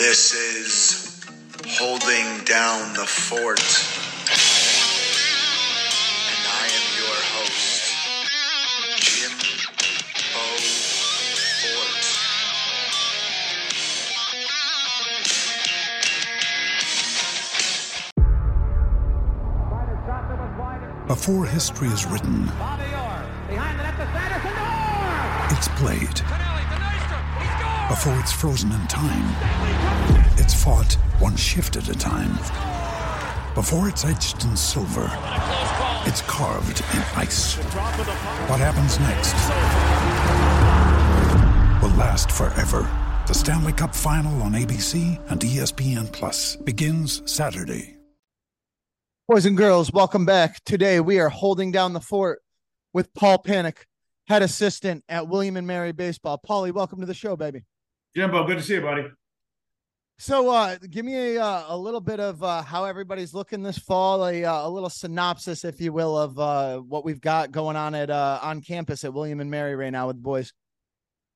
This is Holding Down the Fort. And I am your host, Jim Bo Fort. Before history is written, it's played. Before it's frozen in time, it's fought one shift at a time. Before it's etched in silver, it's carved in ice. What happens next will last forever. The Stanley Cup Final on ABC and ESPN Plus begins Saturday. Boys and girls, welcome back. Today we are holding down the fort with Paul Panik, head assistant at William and Mary Baseball. Paulie, welcome to the show, baby. Jimbo, good to see you, buddy. So, uh, give me a uh, a little bit of uh, how everybody's looking this fall, a uh, a little synopsis, if you will, of uh, what we've got going on at uh, on campus at William and Mary right now with the boys.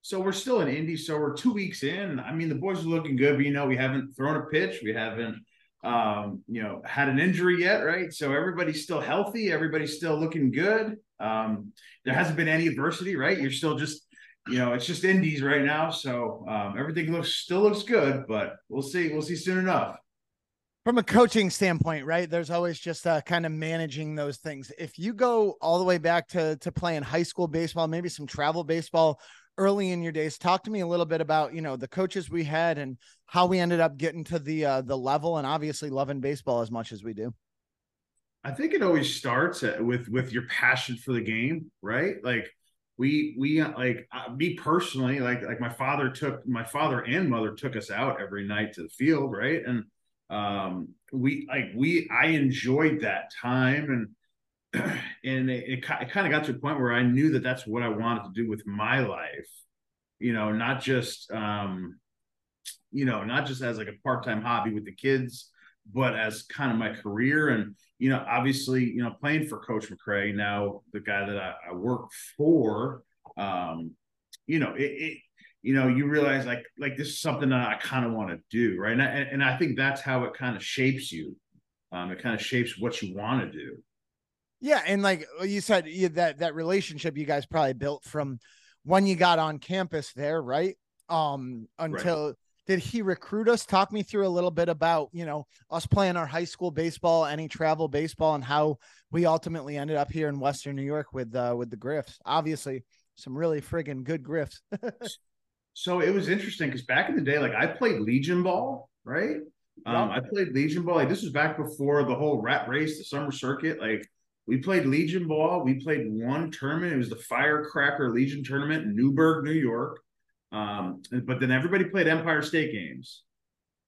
So we're still in Indy, so we're two weeks in. I mean, the boys are looking good, but you know, we haven't thrown a pitch, we haven't, um, you know, had an injury yet, right? So everybody's still healthy, everybody's still looking good. Um, there hasn't been any adversity, right? You're still just, you know, it's just Indies right now, so um, everything looks still looks good, but we'll see, we'll see soon enough. From a coaching standpoint, right? There's always just uh, kind of managing those things. If you go all the way back to to playing high school baseball, maybe some travel baseball early in your days, talk to me a little bit about you know the coaches we had and how we ended up getting to the uh, the level, and obviously loving baseball as much as we do. I think it always starts at, with with your passion for the game, right? Like we we like uh, me personally, like like my father took my father and mother took us out every night to the field, right? And um we like we I enjoyed that time and and it, it, it kind of got to a point where I knew that that's what I wanted to do with my life, you know, not just um you know, not just as like a part-time hobby with the kids, but as kind of my career. And, you know, obviously, you know, playing for Coach McRae, now the guy that I, I work for, um, you know, it, it, you know, you realize like, like this is something that I kind of want to do. Right. And I, and I think that's how it kind of shapes you. Um, it kind of shapes what you want to do. Yeah, and like you said, you, that that relationship you guys probably built from when you got on campus there, right? Um, until did he recruit us? Talk me through a little bit about you know us playing our high school baseball, any travel baseball, and how we ultimately ended up here in Western New York with uh, with the Griffs. Obviously, some really friggin' good Griffs. So it was interesting because back in the day, like I played Legion ball, right? Um, I played Legion ball. Like this was back before the whole rat race, the summer circuit. Like we played Legion ball. We played one tournament. It was the Firecracker Legion tournament in Newburgh, New York. Um, but then everybody played Empire State games,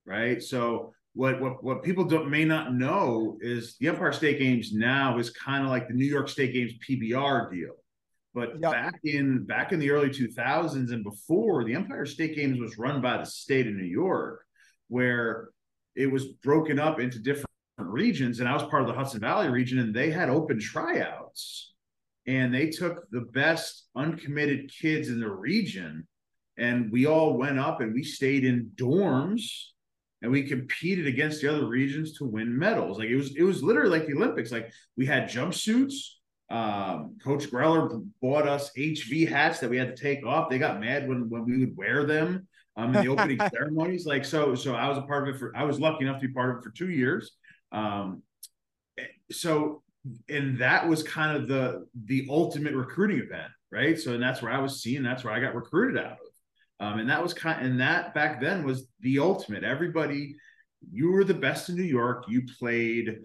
right? So what what what people don't may not know is the Empire State Games now is kind of like the New York State Games PBR deal. But Yep. back in back in the early 2000s and before, the Empire State Games was run by the state of New York, where it was broken up into different regions. And I was part of the Hudson Valley region, and they had open tryouts, and they took the best uncommitted kids in the region, and we all went up and we stayed in dorms and we competed against the other regions to win medals. Like it was, it was literally like the Olympics. Like we had jumpsuits. Um, Coach Greller bought us HV hats that we had to take off. They got mad when when we would wear them um, in the opening ceremonies. Like so, so I was a part of it for. I was lucky enough to be part of it for two years. Um, so and that was kind of the the ultimate recruiting event, right? So and that's where I was seen. That's where I got recruited out of. Um, and that was kind of, and that back then was the ultimate. Everybody, you were the best in New York. You played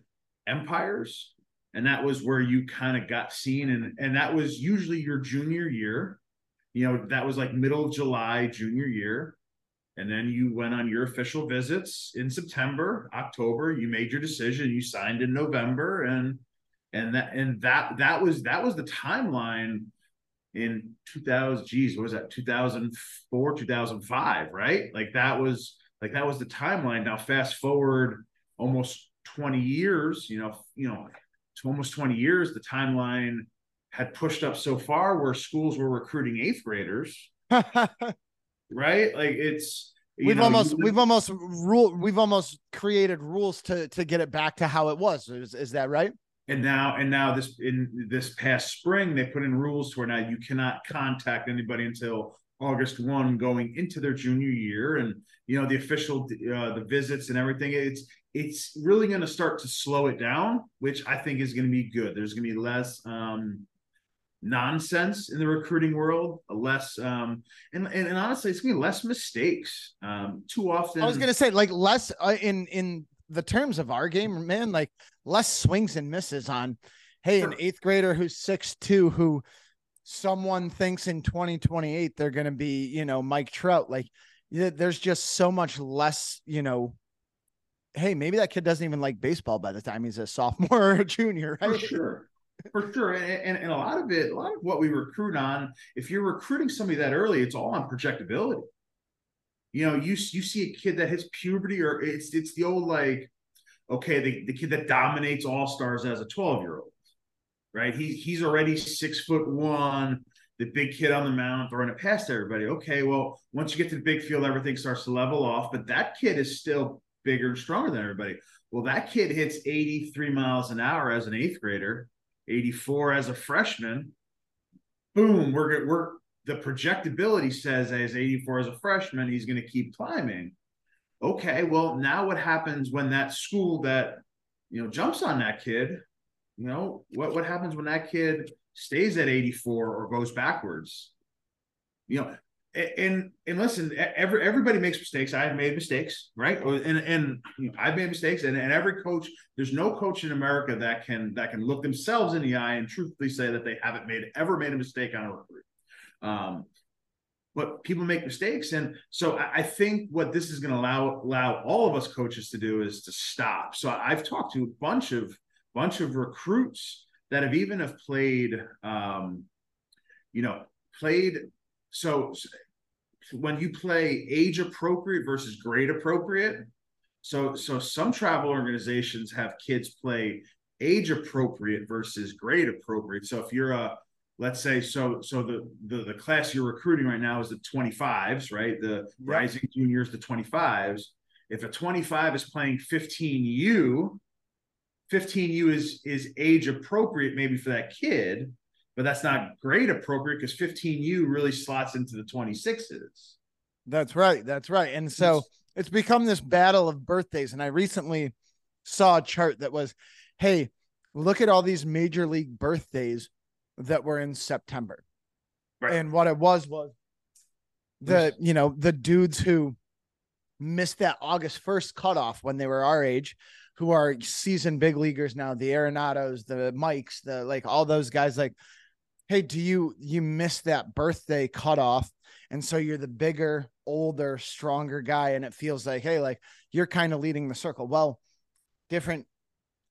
empires, and that was where you kind of got seen. And and that was usually your junior year. You know, that was like middle of July, junior year. And then you went on your official visits in September, October. You made your decision. You signed in November, and and that and that that was that was the timeline in 2000 geez what was that 2004 2005 right like that was like that was the timeline now fast forward almost 20 years you know you know to almost 20 years the timeline had pushed up so far where schools were recruiting eighth graders right like it's we've know, almost we've almost rule we've almost created rules to to get it back to how it was. Is, is that right? And now and now this in this past spring they put in rules to where now you cannot contact anybody until August one going into their junior year, and you know the official uh, the visits and everything. It's it's really going to start to slow it down, which I think is going to be good. There's going to be less um, nonsense in the recruiting world, less um, and, and, and honestly, it's going to be less mistakes. Um, too often, I was going to say like less uh, in in the terms of our game, man, like less swings and misses on. Hey, an eighth grader who's six two who someone thinks in 2028 they're going to be, you know, Mike Trout. Like, there's just so much less, you know. Hey, maybe that kid doesn't even like baseball by the time he's a sophomore or a junior, right? For sure. For sure. And, and, and a lot of it, a lot of what we recruit on, if you're recruiting somebody that early, it's all on projectability. You know, you you see a kid that hits puberty, or it's it's the old like, okay, the, the kid that dominates all stars as a 12 year old right? He, he's already six foot one, the big kid on the mound throwing it past everybody. Okay, well, once you get to the big field, everything starts to level off, but that kid is still bigger and stronger than everybody. Well, that kid hits 83 miles an hour as an eighth grader, 84 as a freshman. Boom, we're we're the projectability says as 84 as a freshman, he's going to keep climbing. Okay, well, now what happens when that school that you know jumps on that kid you know, what what happens when that kid stays at 84 or goes backwards? You know, and and listen, every everybody makes mistakes. I've made mistakes, right? And and you know, I've made mistakes, and, and every coach, there's no coach in America that can that can look themselves in the eye and truthfully say that they haven't made ever made a mistake on a recruit. Um, but people make mistakes, and so I think what this is going to allow allow all of us coaches to do is to stop. So I've talked to a bunch of bunch of recruits that have even have played, um, you know, played. So when you play age appropriate versus grade appropriate, so so some travel organizations have kids play age appropriate versus grade appropriate. So if you're a let's say so so the, the the class you're recruiting right now is the 25s, right? The yep. rising juniors, the 25s. If a 25 is playing 15U, 15U is is age appropriate maybe for that kid, but that's not grade appropriate because 15U really slots into the 26s. That's right. That's right. And so it's, it's become this battle of birthdays. And I recently saw a chart that was, hey, look at all these major league birthdays that were in September. Right. And what it was was the, you know, the dudes who missed that August 1st cutoff when they were our age who are seasoned big leaguers now, the Arenados, the Mikes, the like all those guys like, hey, do you you miss that birthday cutoff? And so you're the bigger, older, stronger guy. And it feels like, hey, like you're kind of leading the circle. Well, different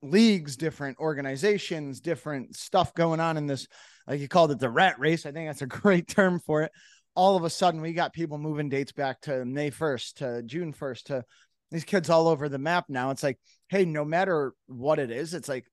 leagues, different organizations, different stuff going on in this, like you called it the rat race. I think that's a great term for it. All of a sudden, we got people moving dates back to May 1st, to June 1st, to these kids all over the map now. It's like, hey, no matter what it is, it's like,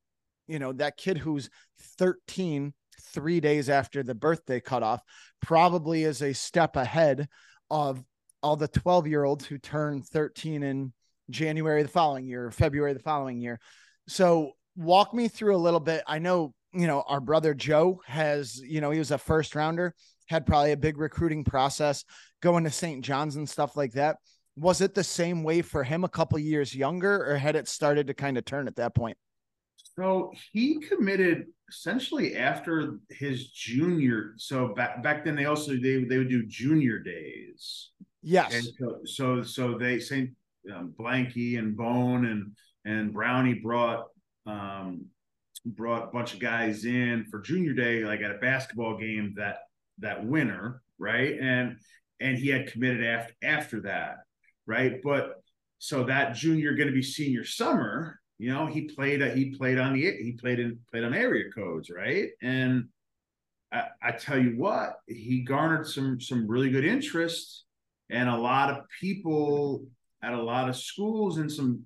you know, that kid who's 13 three days after the birthday cutoff probably is a step ahead of all the 12 year olds who turn 13 in January the following year, February the following year. So walk me through a little bit. I know, you know, our brother Joe has, you know, he was a first rounder, had probably a big recruiting process going to St. John's and stuff like that was it the same way for him a couple years younger or had it started to kind of turn at that point so he committed essentially after his junior so back back then they also they, they would do junior days yes and so so, so they saint um, blanky and bone and and brownie brought um brought a bunch of guys in for junior day like at a basketball game that that winter right and and he had committed after after that right? But so that junior going to be senior summer, you know, he played a, he played on the he played in played on area codes, right? And I, I tell you what, he garnered some some really good interest, and a lot of people at a lot of schools and some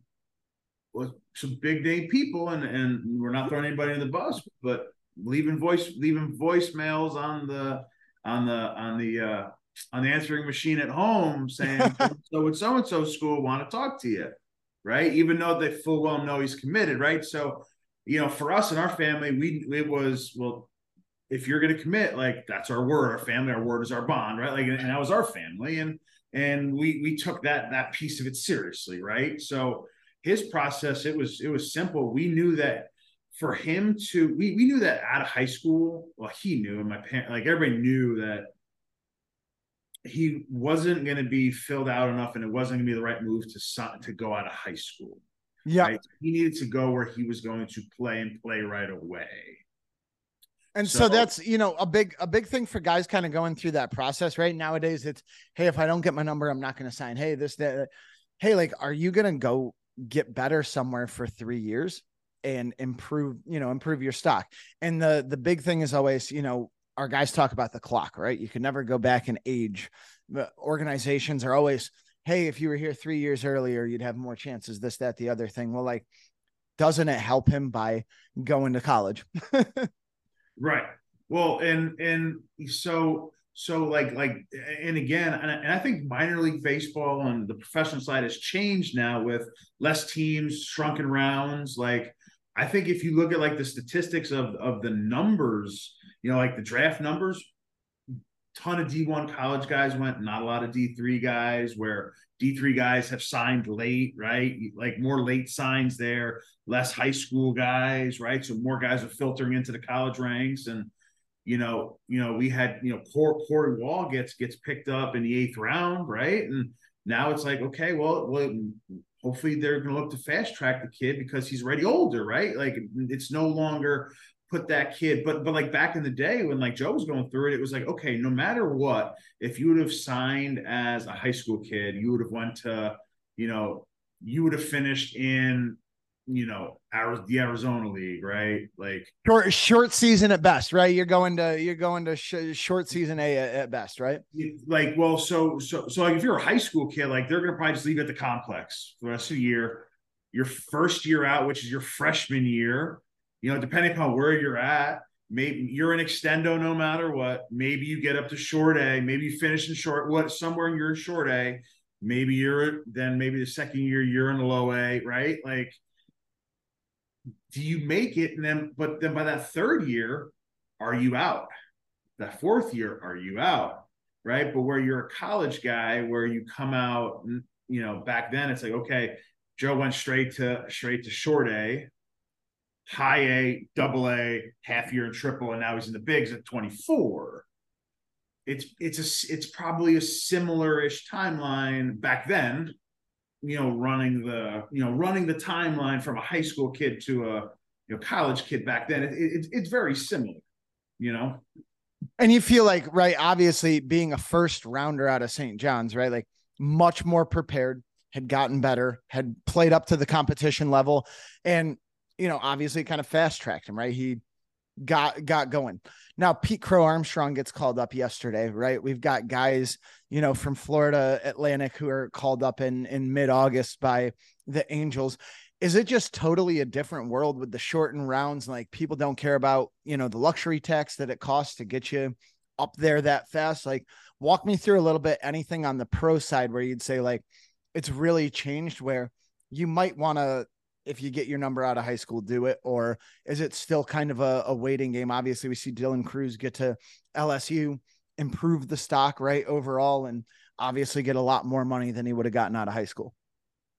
some big name people, and and we're not throwing anybody in the bus, but leaving voice leaving voicemails on the on the on the uh on the answering machine at home saying, "So would so and so school want to talk to you?" Right, even though they full well know he's committed. Right, so you know, for us and our family, we it was well, if you're going to commit, like that's our word, our family, our word is our bond, right? Like, and that was our family, and and we we took that that piece of it seriously, right? So his process, it was it was simple. We knew that for him to, we we knew that out of high school, well, he knew, and my parent, like everybody knew that he wasn't going to be filled out enough, and it wasn't going to be the right move to to go out of high school. Yeah, right? he needed to go where he was going to play and play right away and so, so, that's you know a big a big thing for guys kind of going through that process right nowadays it's hey if i don't get my number i'm not going to sign hey this that hey like are you going to go get better somewhere for 3 years and improve you know improve your stock. And the the big thing is always you know our guys talk about the clock right? You can never go back and age. Organizations are always hey if you were here 3 years earlier you'd have more chances this that the other thing. Well like doesn't it help him by going to college? Right. Well, and and so so like like and again, and, and I think minor league baseball on the professional side has changed now with less teams, shrunken rounds. Like I think if you look at like the statistics of of the numbers, you know, like the draft numbers, ton of D1 college guys went, not a lot of D3 guys, where D3 guys have signed late, right? Like more late signs there, less high school guys, right? So more guys are filtering into the college ranks. And, you know, you know, we had, you know, Corey Wall gets gets picked up in the eighth round, right? And now it's like, okay, well, well hopefully they're going to look to fast track the kid because he's already older, right? Like it's no longer put that kid but but like back in the day when like joe was going through it it was like okay no matter what if you would have signed as a high school kid you would have went to you know you would have finished in you know the arizona league right like short short season at best right you're going to you're going to sh- short season a at, best right like well so so so like if you're a high school kid like they're gonna probably just leave you at the complex for the rest of the year your first year out which is your freshman year you know, depending upon where you're at, maybe you're in extendo no matter what. Maybe you get up to short A, maybe you finish in short what somewhere you're in short A. Maybe you're then maybe the second year you're in low A, right? Like, do you make it? And then, but then by that third year, are you out? That fourth year, are you out? Right. But where you're a college guy, where you come out, you know, back then it's like, okay, Joe went straight to straight to short A high A, double A, half year and triple, and now he's in the bigs at 24. It's it's a it's probably a similar-ish timeline back then, you know, running the you know running the timeline from a high school kid to a you know college kid back then. It, it, it's very similar, you know. And you feel like right, obviously being a first rounder out of St. John's, right? Like much more prepared, had gotten better, had played up to the competition level, and you know, obviously kind of fast tracked him, right? He got got going. Now Pete Crow Armstrong gets called up yesterday, right? We've got guys, you know, from Florida Atlantic who are called up in in mid-August by the Angels. Is it just totally a different world with the shortened rounds? Like people don't care about, you know, the luxury tax that it costs to get you up there that fast. Like walk me through a little bit anything on the pro side where you'd say like it's really changed where you might want to if you get your number out of high school, do it? Or is it still kind of a, a waiting game? Obviously, we see Dylan Crews get to LSU, improve the stock right overall, and obviously get a lot more money than he would have gotten out of high school.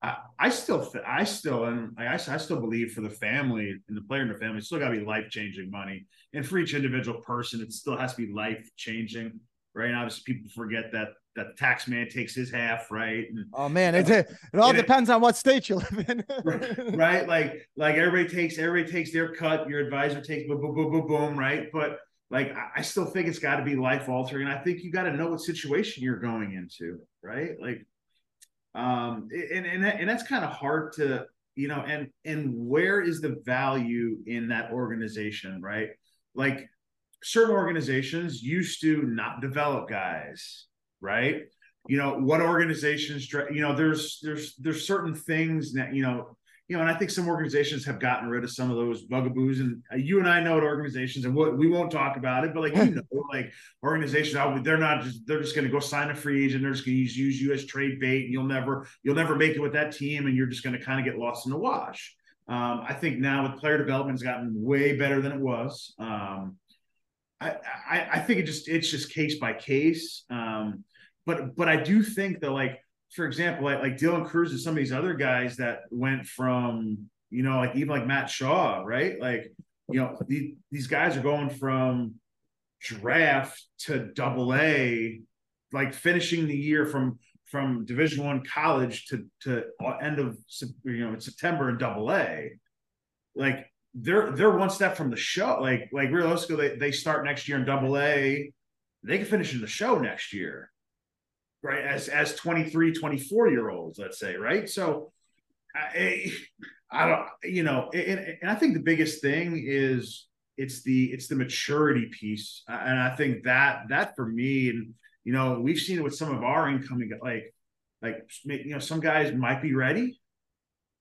I, I still, I still, um, and I, I still believe for the family and the player in the family, still got to be life changing money. And for each individual person, it still has to be life changing, right? And obviously, people forget that that the tax man takes his half, right? And, oh man, it it all depends it, on what state you live in, right, right? Like like everybody takes everybody takes their cut. Your advisor takes boom boom boom boom boom, right? But like I still think it's got to be life altering, I think you got to know what situation you're going into, right? Like, um, and and and that's kind of hard to you know, and and where is the value in that organization, right? Like certain organizations used to not develop guys right? You know, what organizations, you know, there's there's there's certain things that you know, you know, and I think some organizations have gotten rid of some of those bugaboos. And uh, you and I know at organizations, and what we won't talk about it, but like you know, like organizations, they're not just they're just going to go sign a free agent. They're just going to use, use you as trade bait, and you'll never you'll never make it with that team, and you're just going to kind of get lost in the wash. Um, I think now with player development has gotten way better than it was. Um, I, I, I think it just it's just case by case. Um, but but I do think that like for example, like, like Dylan Crews and some of these other guys that went from, you know, like even like Matt Shaw, right? Like, you know, the, these guys are going from draft to double A, like finishing the year from from division one college to to end of you know September in double A. Like they're they're one step from the show. Like like realistically, they, they start next year in double A. They can finish in the show next year right as as 23 24 year olds let's say right? So i i don't you know and, and i think the biggest thing is it's the it's the maturity piece. And i think that that for me and you know we've seen it with some of our incoming like like you know some guys might be ready.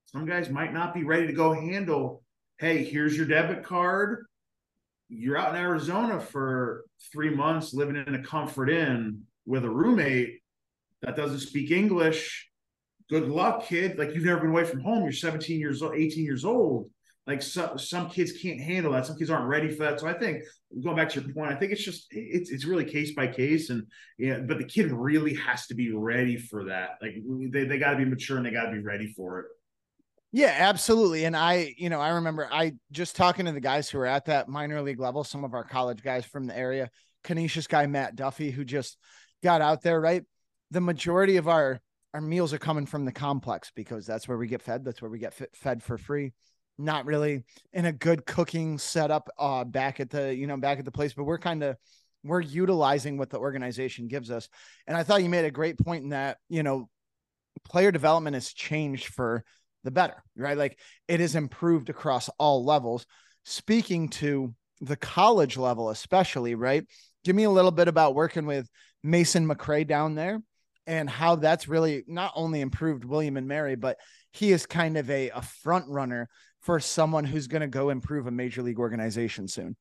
Some guys might not be ready to go handle hey here's your debit card. You're out in arizona for three months living in a comfort inn with a roommate that doesn't speak English, good luck, kid. Like you've never been away from home. You're 17 years old, 18 years old. Like some some kids can't handle that. Some kids aren't ready for that. So I think going back to your point, I think it's just it's it's really case by case, and yeah, but the kid really has to be ready for that. Like they they got to be mature and they got to be ready for it. Yeah, absolutely. And I, you know, I remember I just talking to the guys who were at that minor league level, some of our college guys from the area, Canisius guy Matt Duffy, who just got out there, right? The majority of our our meals are coming from the complex because that's where we get fed. That's where we get fed for free. Not really in a good cooking setup uh, back at the you know back at the place, but we're kind of we're utilizing what the organization gives us. And I thought you made a great point in that you know player development has changed for the better, right? Like it has improved across all levels. Speaking to the college level, especially, right? Give me a little bit about working with Mason McRae down there and how that's really not only improved William and Mary, but he is kind of a, a front runner for someone who's going to go improve a major league organization soon.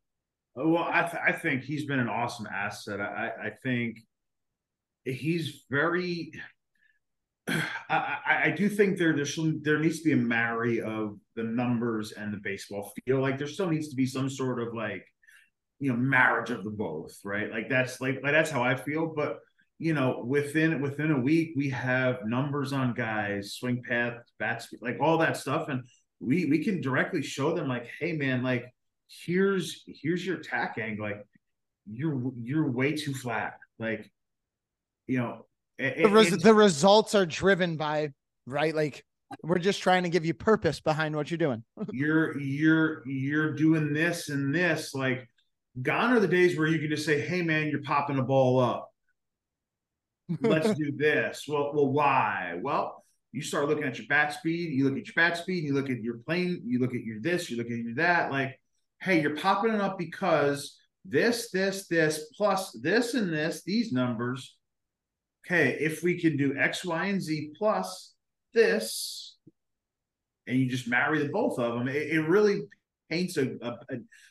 Oh, well, I, th- I think he's been an awesome asset. I, I think he's very. I, I do think there there's some, there needs to be a marry of the numbers and the baseball feel. Like there still needs to be some sort of like you know marriage of the both, right? Like that's like, like that's how I feel. But you know, within within a week, we have numbers on guys, swing path, bat speed, like all that stuff, and we we can directly show them like, hey man, like here's here's your tack angle, like you're you're way too flat, like you know. It, the, res- the results are driven by right, like we're just trying to give you purpose behind what you're doing. you're you're you're doing this and this, like gone are the days where you can just say, hey man, you're popping a ball up let's do this. Well, well, why? Well, you start looking at your bat speed, you look at your bat speed, you look at your plane, you look at your this, you look at your that. Like, hey, you're popping it up because this, this, this, plus this and this, these numbers. Okay, if we can do X, Y, and Z plus this, and you just marry the both of them, it, it really paints a, a,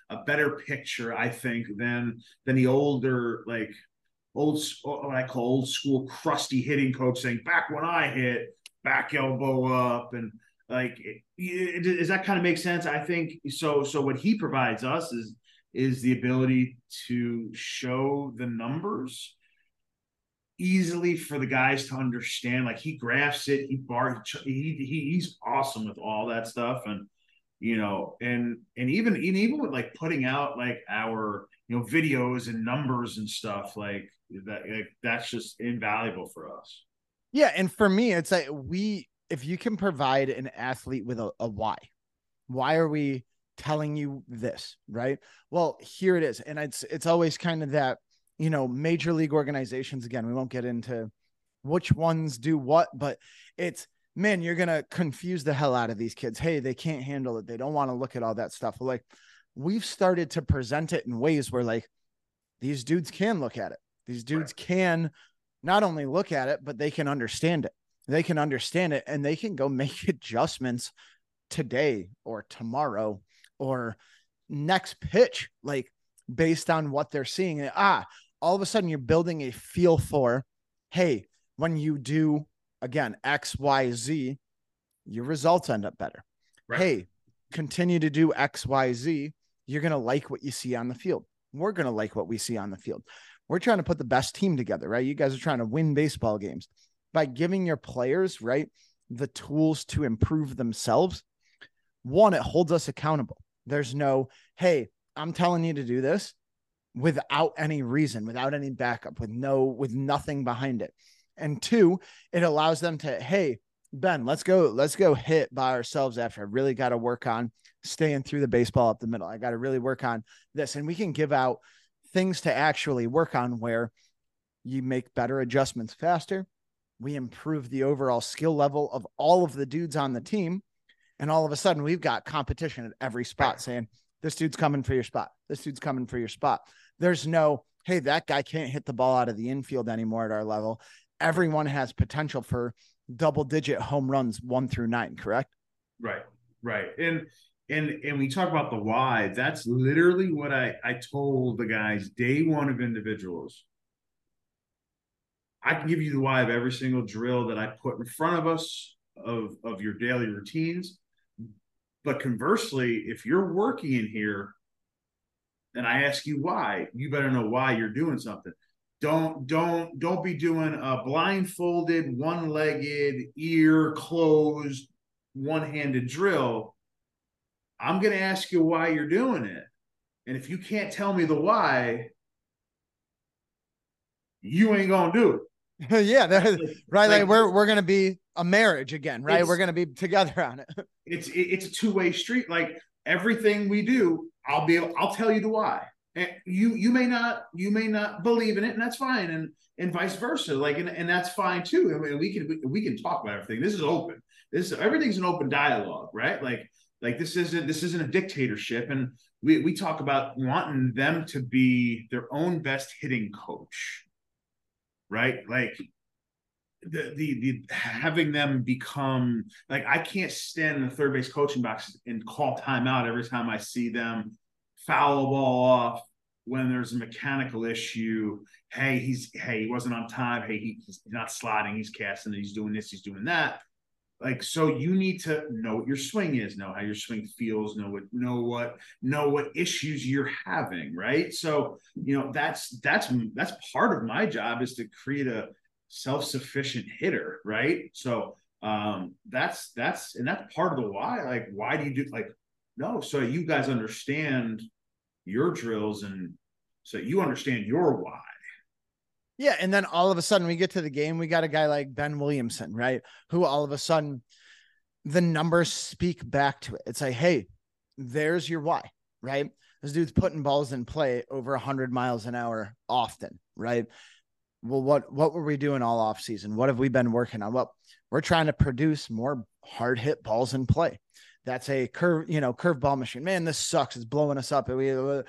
a better picture, I think, than than the older like old uh, what I call old school crusty hitting coach saying back when I hit back elbow up and like it, it, does that kind of make sense? I think so. So what he provides us is is the ability to show the numbers easily for the guys to understand. Like he graphs it, he bar, he, he he's awesome with all that stuff, and you know, and and even and even with like putting out like our you know videos and numbers and stuff like that that's just invaluable for us. Yeah and for me it's like we if you can provide an athlete with a, a why why are we telling you this right? Well here it is and it's it's always kind of that you know major league organizations again we won't get into which ones do what but it's man you're gonna confuse the hell out of these kids. Hey they can't handle it. They don't want to look at all that stuff. Like we've started to present it in ways where like these dudes can look at it. These dudes right. can not only look at it, but they can understand it. They can understand it and they can go make adjustments today or tomorrow or next pitch, like based on what they're seeing. And, ah, all of a sudden you're building a feel for, hey, when you do again X, Y, Z, your results end up better. Right. Hey, continue to do X, Y, Z. You're gonna like what you see on the field. We're gonna like what we see on the field. We're trying to put the best team together, right? You guys are trying to win baseball games by giving your players, right, the tools to improve themselves. One, it holds us accountable. There's no, hey, I'm telling you to do this without any reason, without any backup, with no, with nothing behind it. And two, it allows them to, hey, Ben, let's go, let's go hit by ourselves after I really got to work on staying through the baseball up the middle. I got to really work on this. And we can give out things to actually work on where you make better adjustments faster. We improve the overall skill level of all of the dudes on the team. And all of a sudden, we've got competition at every spot saying, this dude's coming for your spot. This dude's coming for your spot. There's no, hey, that guy can't hit the ball out of the infield anymore at our level. Everyone has potential for double digit home runs one through nine, correct? Right, right. And and and we talk about the why. That's literally what I I told the guys day one of individuals. I can give you the why of every single drill that I put in front of us of of your daily routines. But conversely, if you're working in here and I ask you why, you better know why you're doing something. Don't don't don't be doing a blindfolded, one-legged, ear closed, one-handed drill. I'm going to ask you why you're doing it. And if you can't tell me the why, you ain't going to do it. yeah, right. Like, like, we're we're gonna be a marriage again, right? We're gonna be together on it. it's it's a two way street. Like everything we do, I'll be I'll tell you the why. And you you may not you may not believe in it, and that's fine, and and vice versa. Like and, and that's fine too. I mean, we can we, we can talk about everything. This is open. This everything's an open dialogue, right? Like like this isn't this isn't a dictatorship, and we we talk about wanting them to be their own best hitting coach right? Like the, the the having them become like I can't stand in the third base coaching box and call timeout every time I see them foul ball off when there's a mechanical issue. Hey, he's hey, he wasn't on time. Hey, he, he's not sliding, he's casting, he's doing this, he's doing that. Like so, you need to know what your swing is, know how your swing feels, know what know what know what issues you're having, right? So you know that's that's that's part of my job is to create a self-sufficient hitter, right? So um that's that's and that's part of the why. Like, why do you do like no? So you guys understand your drills and so you understand your why yeah, and then all of a sudden we get to the game, we got a guy like Ben Williamson, right? Who all of a sudden the numbers speak back to it. It's like, hey, there's your why, right? This dude's putting balls in play over 100 miles an hour often, right? Well, what what were we doing all off season? What have we been working on? Well, we're trying to produce more hard hit balls in play. That's a curve, you know, curveball machine. Man, this sucks. It's blowing us up. We, uh,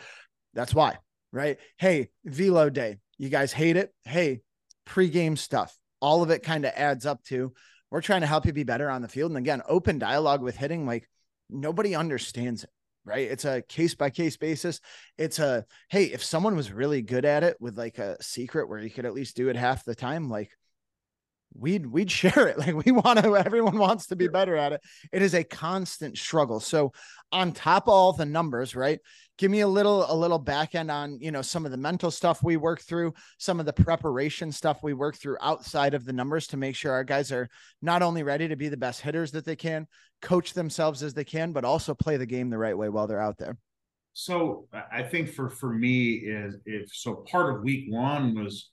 that's why, right? Hey, velo day you guys hate it. Hey, pregame stuff, all of it kind of adds up to we're trying to help you be better on the field. And again, open dialogue with hitting, like nobody understands it, right? It's a case by case basis. It's a hey, if someone was really good at it with like a secret where you could at least do it half the time, like we'd we'd share it. Like we want to everyone wants to be better at it. It is a constant struggle. So on top of all the numbers right give me a little a little back end on you know some of the mental stuff we work through some of the preparation stuff we work through outside of the numbers to make sure our guys are not only ready to be the best hitters that they can coach themselves as they can but also play the game the right way while they're out there. So i think for for me is if so part of week one was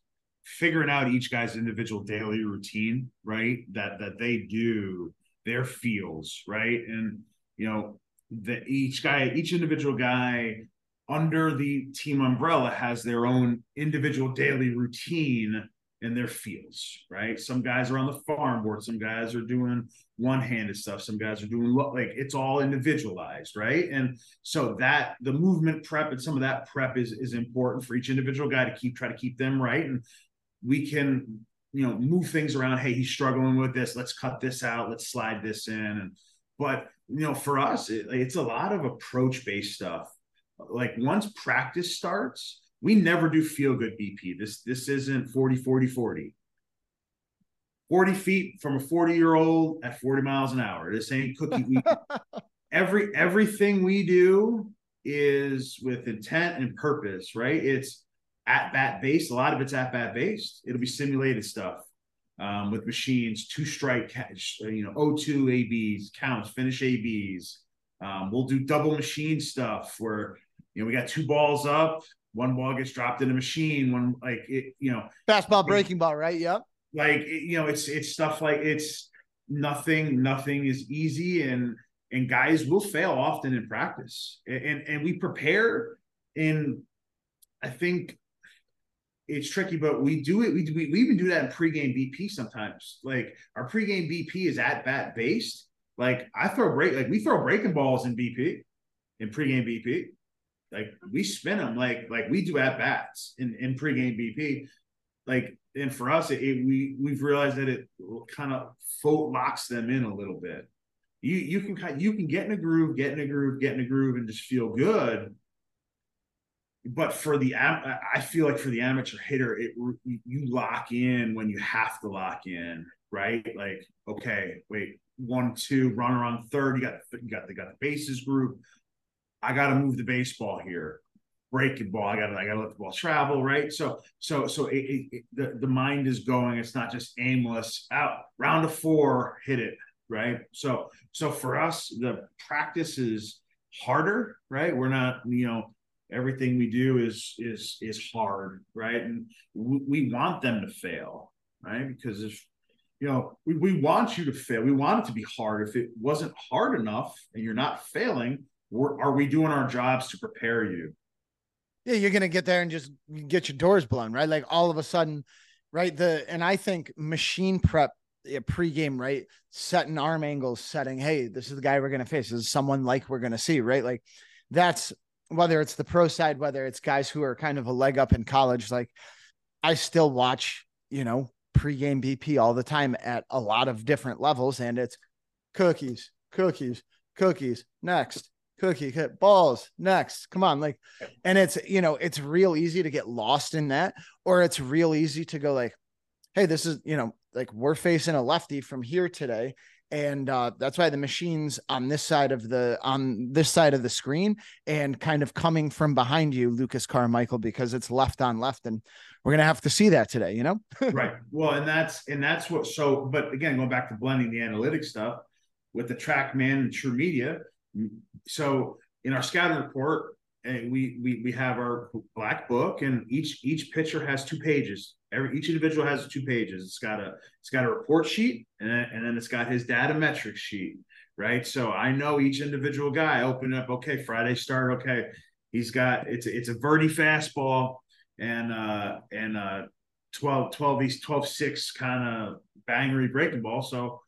figuring out each guy's individual daily routine, right? That that they do their feels, right? And you know, that each guy, each individual guy under the team umbrella has their own individual daily routine and their feels, right? Some guys are on the farm board, some guys are doing one-handed stuff, some guys are doing like it's all individualized, right? And so that the movement prep and some of that prep is is important for each individual guy to keep try to keep them right. And we can you know move things around hey he's struggling with this let's cut this out let's slide this in and but you know, for us, it, it's a lot of approach based stuff. Like once practice starts, we never do feel good BP. This this isn't 40 40 40. 40 feet from a 40 year old at 40 miles an hour. This ain't cookie. We, every everything we do is with intent and purpose, right? It's at bat based. A lot of it's at bat based. It'll be simulated stuff um, with machines, two strike catch, you know, O2 ABs, counts, finish ABs. Um, we'll do double machine stuff where you know we got two balls up, one ball gets dropped in a machine, one like it, you know, fastball breaking ball, right? Yep. Like you know, it's it's stuff like it's nothing. Nothing is easy, and and guys will fail often in practice, and and we prepare in. I think it's tricky, but we do it. We, we, we even do that in pregame BP sometimes. Like our pregame BP is at bat based. Like I throw break, like we throw breaking balls in BP, in pregame BP. Like we spin them like like we do at bats in in pregame BP. Like and for us, it, it we we've realized that it kind of locks them in a little bit. You you can kind you can get in a groove, get in a groove, get in a groove, and just feel good but for the I feel like for the amateur hitter, it you lock in when you have to lock in, right? Like, okay, wait, one, two, runner on third. You got you got they got the bases group. I got to move the baseball here. Breaking ball. I got I got to let the ball travel, right? So so so it, it, it, the the mind is going. It's not just aimless. Out round of four, hit it, right? So so for us, the practice is harder, right? We're not you know everything we do is is is hard right? And we, we want them to fail right? Because if you know we, we want you to fail. We want it to be hard. If it wasn't hard enough and you're not failing are are we doing our jobs to prepare you? Yeah you're gonna get there and just get your doors blown right? Like all of a sudden right? The and i think machine prep a pregame, right? Setting arm angles, setting, hey, this is the guy we're to face. This is someone like we're to see, right? Like that's whether it's the pro side, whether it's guys who are kind of a leg up in college, like I still watch, you know, pregame BP all the time at a lot of different levels, and it's cookies, cookies, cookies, next, cookie, hit balls, next. Come on, like, and it's you know, it's real easy to get lost in that, or it's real easy to go like, hey, this is you know, like we're facing a lefty from here today, and uh, that's why the machines on this side of the on this side of the screen and kind of coming from behind you lucas carmichael because it's left on left and we're gonna have to see that today you know? Right. Well and that's and that's what so but again going back to blending the analytics stuff with the trackman and TruMedia so in our scouting report eh, we we we have our black book and each each pitcher has two pages every each individual has two pages. It's got a it's got a report sheet and then, and then it's got his data metric sheet, right? So I know each individual guy. Open up, okay, Friday start, okay. He's got it's it's a verti fastball and uh and uh 12 12 East 12 6 kind of bangery breaking ball. So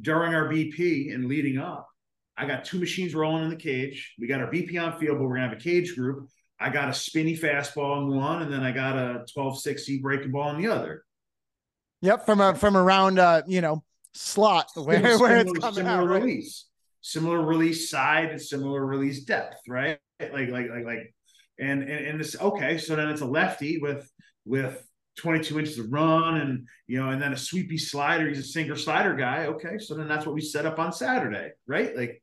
during our BP and leading up, I got two machines rolling in the cage. We got our BP on field, but we're gonna have a cage group. I got a spinny fastball in one, and then I got a 12 6 breaking ball in the other. Yep, from a from around uh, you know, slot where, similar, where it's coming similar out. Release. Right? Similar release side and similar release depth, right? Like, like, like, like, and and, and this okay, so then it's a lefty with with 22 inches of run and you know, and then a sweepy slider. He's a sinker slider guy. Okay, so then that's what we set up on Saturday, right? Like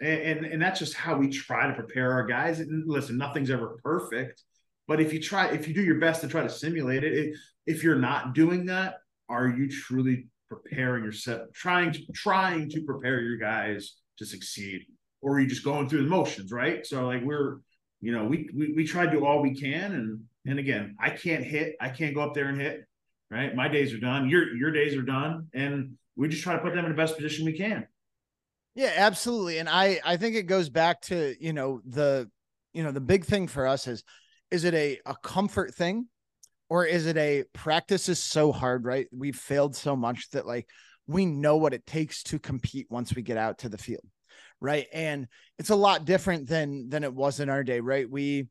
and, and, and that's just how we try to prepare our guys. And listen, nothing's ever perfect, but if you try, if you do your best to try to simulate it, it if you're not doing that, are you truly preparing yourself, trying to trying to prepare your guys to succeed, or are you just going through the motions, right? So like we're, you know, we we, we try to do all we can, and and again, I can't hit, I can't go up there and hit, right? My days are done, your your days are done, and we just try to put them in the best position we can. Yeah, absolutely. And I I think it goes back to, you know, the you know, the big thing for us is is it a a comfort thing or is it a practice is so hard, right? We've failed so much that like we know what it takes to compete once we get out to the field. Right? And it's a lot different than than it was in our day, right? We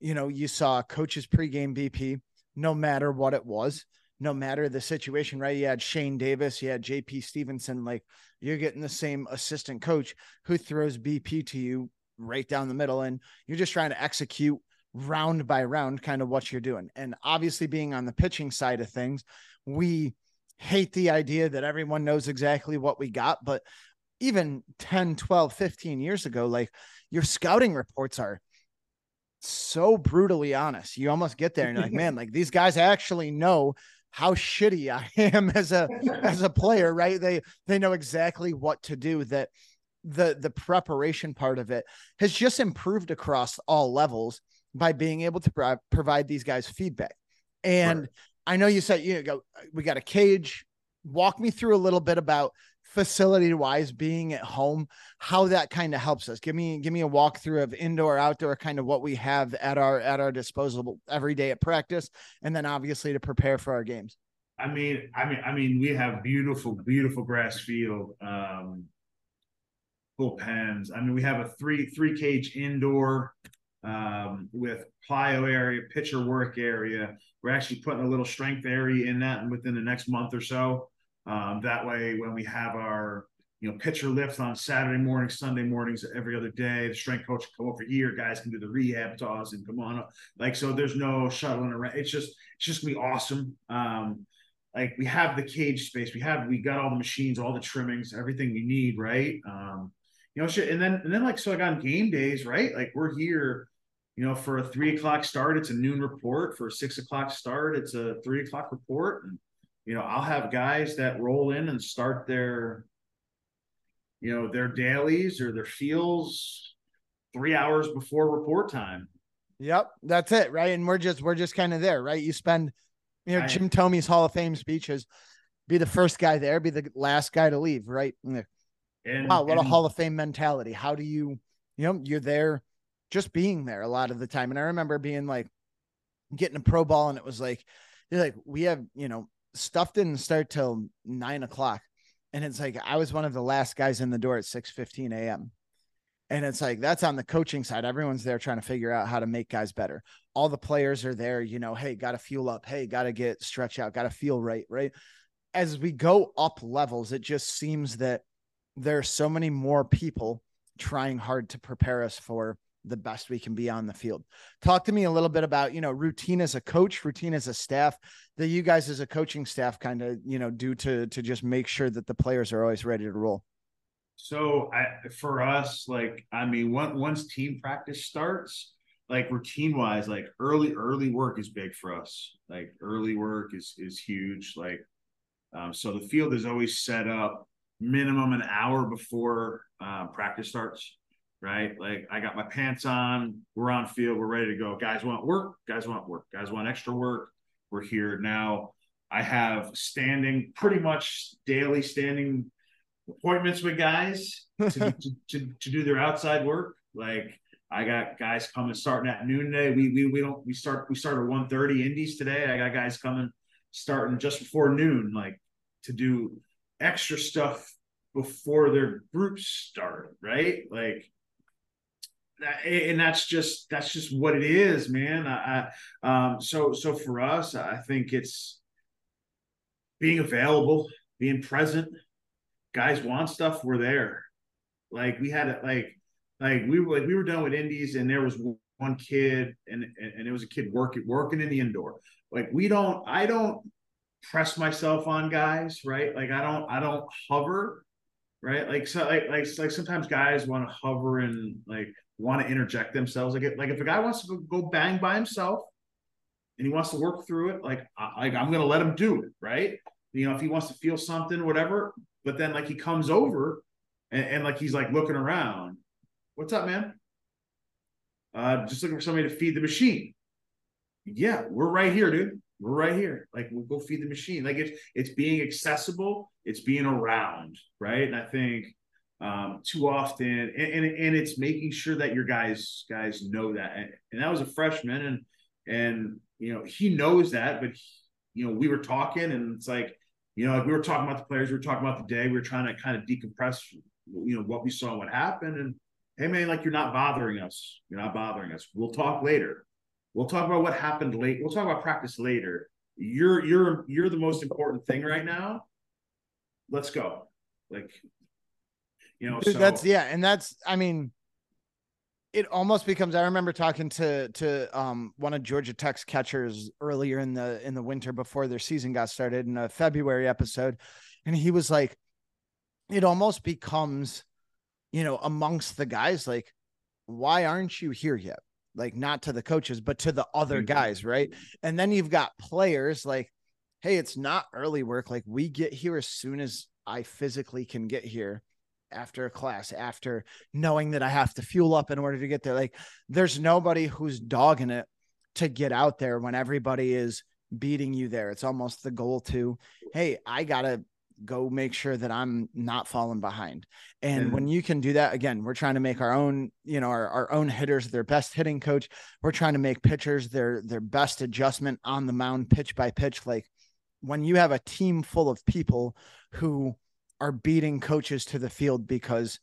you know, you saw coaches pregame BP no matter what it was no matter the situation, right? You had Shane Davis, you had JP Stevenson, like you're getting the same assistant coach who throws BP to you right down the middle, and you're just trying to execute round by round kind of what you're doing. And obviously, being on the pitching side of things, we hate the idea that everyone knows exactly what we got, but even 10, 12, 15 years ago, like your scouting reports are so brutally honest. You almost get there and you're like, man, like these guys actually know how shitty I am as a as a player, right? They they know exactly what to do. That the the preparation part of it has just improved across all levels by being able to pro- provide these guys feedback. And right. I know you said you know we got a cage. Walk me through a little bit about facility wise being at home how that kind of helps us give me give me a walkthrough of indoor outdoor kind of what we have at our at our disposal every day at practice and then obviously to prepare for our games i mean i mean i mean we have beautiful beautiful grass field um bullpens i mean we have a three three cage indoor um, with plyo area, pitcher work area. We're actually putting a little strength area in that within the next month or so. Um, that way, when we have our you know pitcher lifts on Saturday mornings, Sunday mornings, every other day, the strength coach come over here. Guys can do the rehab toss and come on up. Like so, there's no shuttling around. It's just it's just gonna be awesome. Um, like we have the cage space, we have we got all the machines, all the trimmings, everything we need, right? Um, you know, shit. And then and then like so, like on game days, right? Like we're here you know, for a three o'clock start, it's a noon report. For a six o'clock start, it's a three o'clock report. And you know, I'll have guys that roll in and start their, you know, their dailies or their feels three hours before report time. Yep, that's it, right? And we're just we're just kind of there, right? You spend, you know, Jim Thome's Hall of Fame speeches, be the first guy there, be the last guy to leave, right? And, wow, what and, a Hall of Fame mentality. How do you, you know, you're there just being there a lot of the time. And I remember being like getting a pro ball, and it was like, they're like we have, you know, stuff didn't start till nine o'clock. And it's like I was one of the last guys in the door at 6 15 a.m. And it's like that's on the coaching side. Everyone's there trying to figure out how to make guys better. All the players are there, you know, hey, got to fuel up. Hey, got to get stretch out, got to feel right. Right. As we go up levels, it just seems that there are so many more people trying hard to prepare us for the best we can be on the field. Talk to me a little bit about, you know, routine as a coach, routine as a staff that you guys as a coaching staff kind of, you know, do to to just make sure that the players are always ready to roll. So I, for us, like, I mean, once, once team practice starts, like routine wise, like early, early work is big for us. Like early work is, is huge. Like, um, so the field is always set up minimum an hour before uh, practice starts right? Like I got my pants on, we're on field, we're ready to go. Guys want work, guys want work, guys want extra work. We're here now. I have standing, pretty much daily standing appointments with guys to, to, to, to, do their outside work. Like I got guys coming starting at noon today. We we, we don't we start we start at 1:30 indies today. I got guys coming starting just before noon, like to do extra stuff before their groups start, right? Like and that's just that's just what it is, man. I, I um, so so for us, I think it's being available, being present. Guys want stuff, we're there. Like we had it, like like we were like we were done with indies, and there was one kid, and and it was a kid working working in the indoor. Like we don't, I don't press myself on guys, right? Like I don't, I don't hover, right? Like so, like like like sometimes guys want to hover and like want to interject themselves. Like, like if a guy wants to go bang by himself and he wants to work through it, like, I, I'm going to let him do it, right? You know, if he wants to feel something, whatever. But then, like, he comes over and, and like he's like looking around. What's up, man? Uh, just looking for somebody to feed the machine. Yeah, we're right here, dude. We're right here. Like we'll go feed the machine. Like it's it's being accessible. It's being around, right? And I think um, too often, and, and, and it's making sure that your guys guys know that. And, and that was a freshman, and and you know he knows that, but he, you know we were talking, and it's like you know like we were talking about the players, we were talking about the day, we were trying to kind of decompress, you know what we saw, what happened, and hey man, like you're not bothering us, you're not bothering us. We'll talk later. We'll talk about what happened late. We'll talk about practice later. you're you're you're the most important thing right now. Let's go. Like you know, Dude, so that's yeah, and that's I mean, it almost becomes. I remember talking to to um one of Georgia Tech's catchers earlier in the in the winter before their season got started in a February episode, and he was like, it almost becomes, you know, amongst the guys like, why aren't you here yet? Like not to the coaches, but to the other Mhm. guys, right? And then you've got players like, hey, it's not early work. Like we get here as soon as I physically can get here after a class, after knowing that I have to fuel up in order to get there. Like there's nobody who's dogging it to get out there when everybody is beating you there. It's almost the goal to, hey, I gotta go make sure that I'm not falling behind. And And- when you can do that, again, we're trying to make our own, you know, our, our own hitters their best hitting coach. We're trying to make pitchers their their best adjustment on the mound, pitch by pitch. Like when you have a team full of people who are beating coaches to the field because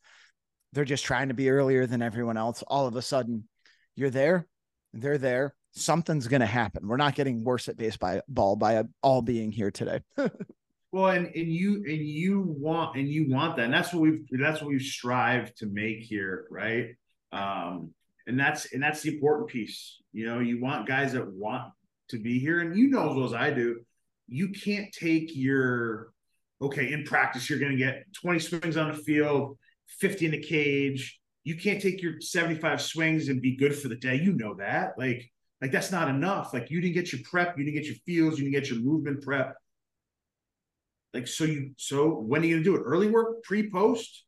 they're just trying to be earlier than everyone else, all of a sudden you're there, they're there. Something's going to happen. We're not getting worse at baseball by uh, all being here today. Well, and and you and you want and you want that, and that's what we've that's what we've strived to make here, right? Um, and that's and that's the important piece. You know, you want guys that want to be here, and you know as well as I do, you can't take your okay in practice. You're going to get 20 swings on the field, 50 in the cage. You can't take your 75 swings and be good for the day. You know that, like. Like that's not enough. Like you didn't get your prep, you didn't get your feels, you didn't get your movement prep like so you so when are you gonna do it? Early work pre post?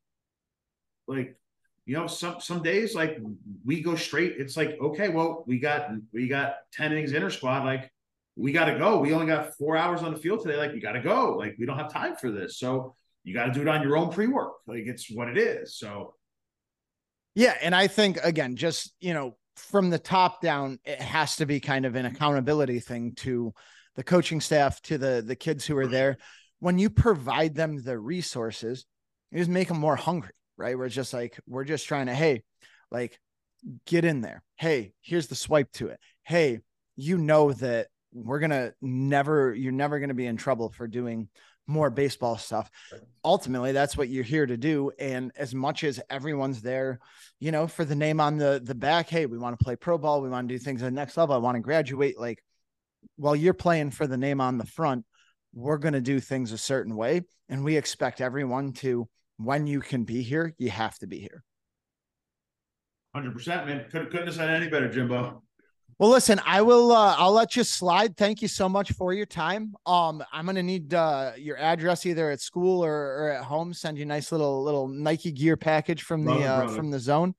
Like you know some some days like we go straight it's like okay well we got we got 10 innings inter squad like we got to go. We only got four hours on the field today like we got to go. Like we don't have time for this. So you got to do it on your own pre-work. Like it's what it is. So Yeah, and I think again, just you know, from the top down, it has to be kind of an accountability thing to the coaching staff, to the the kids who are there. When you provide them the resources, you just make them more hungry, right? We're just like we're just trying to, hey, like get in there. Hey, here's the swipe to it. Hey, you know that we're gonna never, you're never gonna be in trouble for doing more baseball stuff. Ultimately, that's what you're here to do. And as much as everyone's there, you know, for the name on the the back, hey, we want to play pro ball, we want to do things at the next level. I want to graduate. Like, while you're playing for the name on the front, we're going to do things a certain way, and we expect everyone to. When you can be here, you have to be here. 100% man couldn't, couldn't have said any better jimbo Well, listen, I will. Uh, I'll let you slide. Thank you so much for your time. Um, I'm gonna need uh, your address either at school or, or at home. Send you a nice little little Nike gear package from the Love it, uh, from the zone.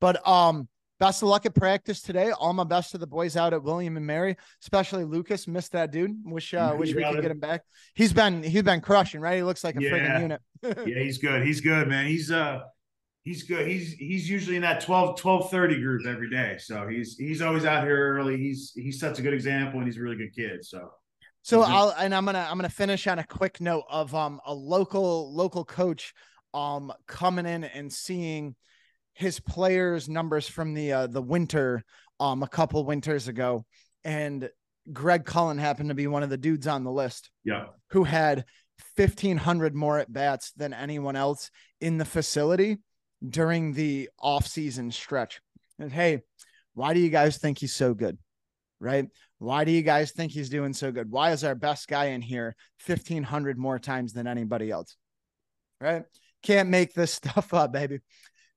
But um, best of luck at practice today. All my best to the boys out at William and Mary, especially Lucas. Missed that dude. Wish uh, wish we could it. get him back. He's been he's been crushing. Right, he looks like a Yeah. freaking unit. yeah he's good he's good man he's uh he's good he's he's usually in that 12 12 30 group every day so he's he's always out here early he's he sets a good example and he's a really good kid so So. I'll and I'm gonna I'm gonna finish on a quick note of um a local local coach um coming in and seeing his players numbers from the uh, the winter um a couple winters ago and Greg Cullen happened to be one of the dudes on the list yeah who had 1500 more at bats than anyone else in the facility during the off-season stretch. And hey, why do you guys think he's so good? Right? Why do you guys think he's doing so good? Why is our best guy in here 1500 more times than anybody else? Right? Can't make this stuff up, baby.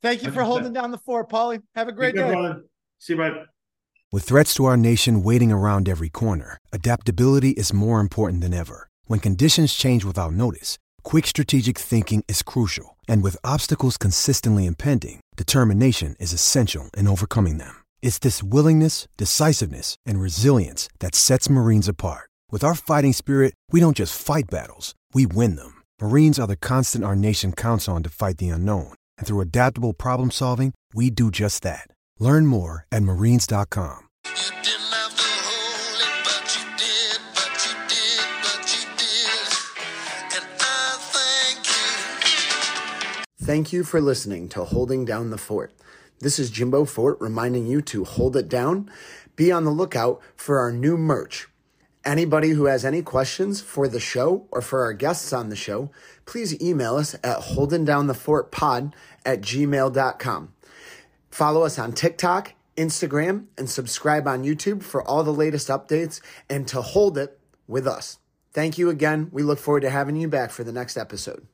Thank you for 100%. holding down the fort, Paulie. Have a great Be day. brother. see you bud With threats to our nation waiting around every corner, adaptability is more important than ever. When conditions change without notice, quick strategic thinking is crucial. And with obstacles consistently impending, determination is essential in overcoming them. It's this willingness, decisiveness, and resilience that sets Marines apart. With our fighting spirit, we don't just fight battles, we win them. Marines are the constant our nation counts on to fight the unknown. And through adaptable problem solving, we do just that. Learn more at marines.com. You didn't have to hold it, but you did, but you did, but you did. And I thank you. Thank you for listening to Holding Down the Fort. This is Jimbo Fort reminding you to hold it down. Be on the lookout for our new merch. Anybody who has any questions for the show or for our guests on the show, please email us at holdingdownthefortpod at gmail.com. Follow us on TikTok, Instagram, and subscribe on YouTube for all the latest updates and to hold it with us. Thank you again. We look forward to having you back for the next episode.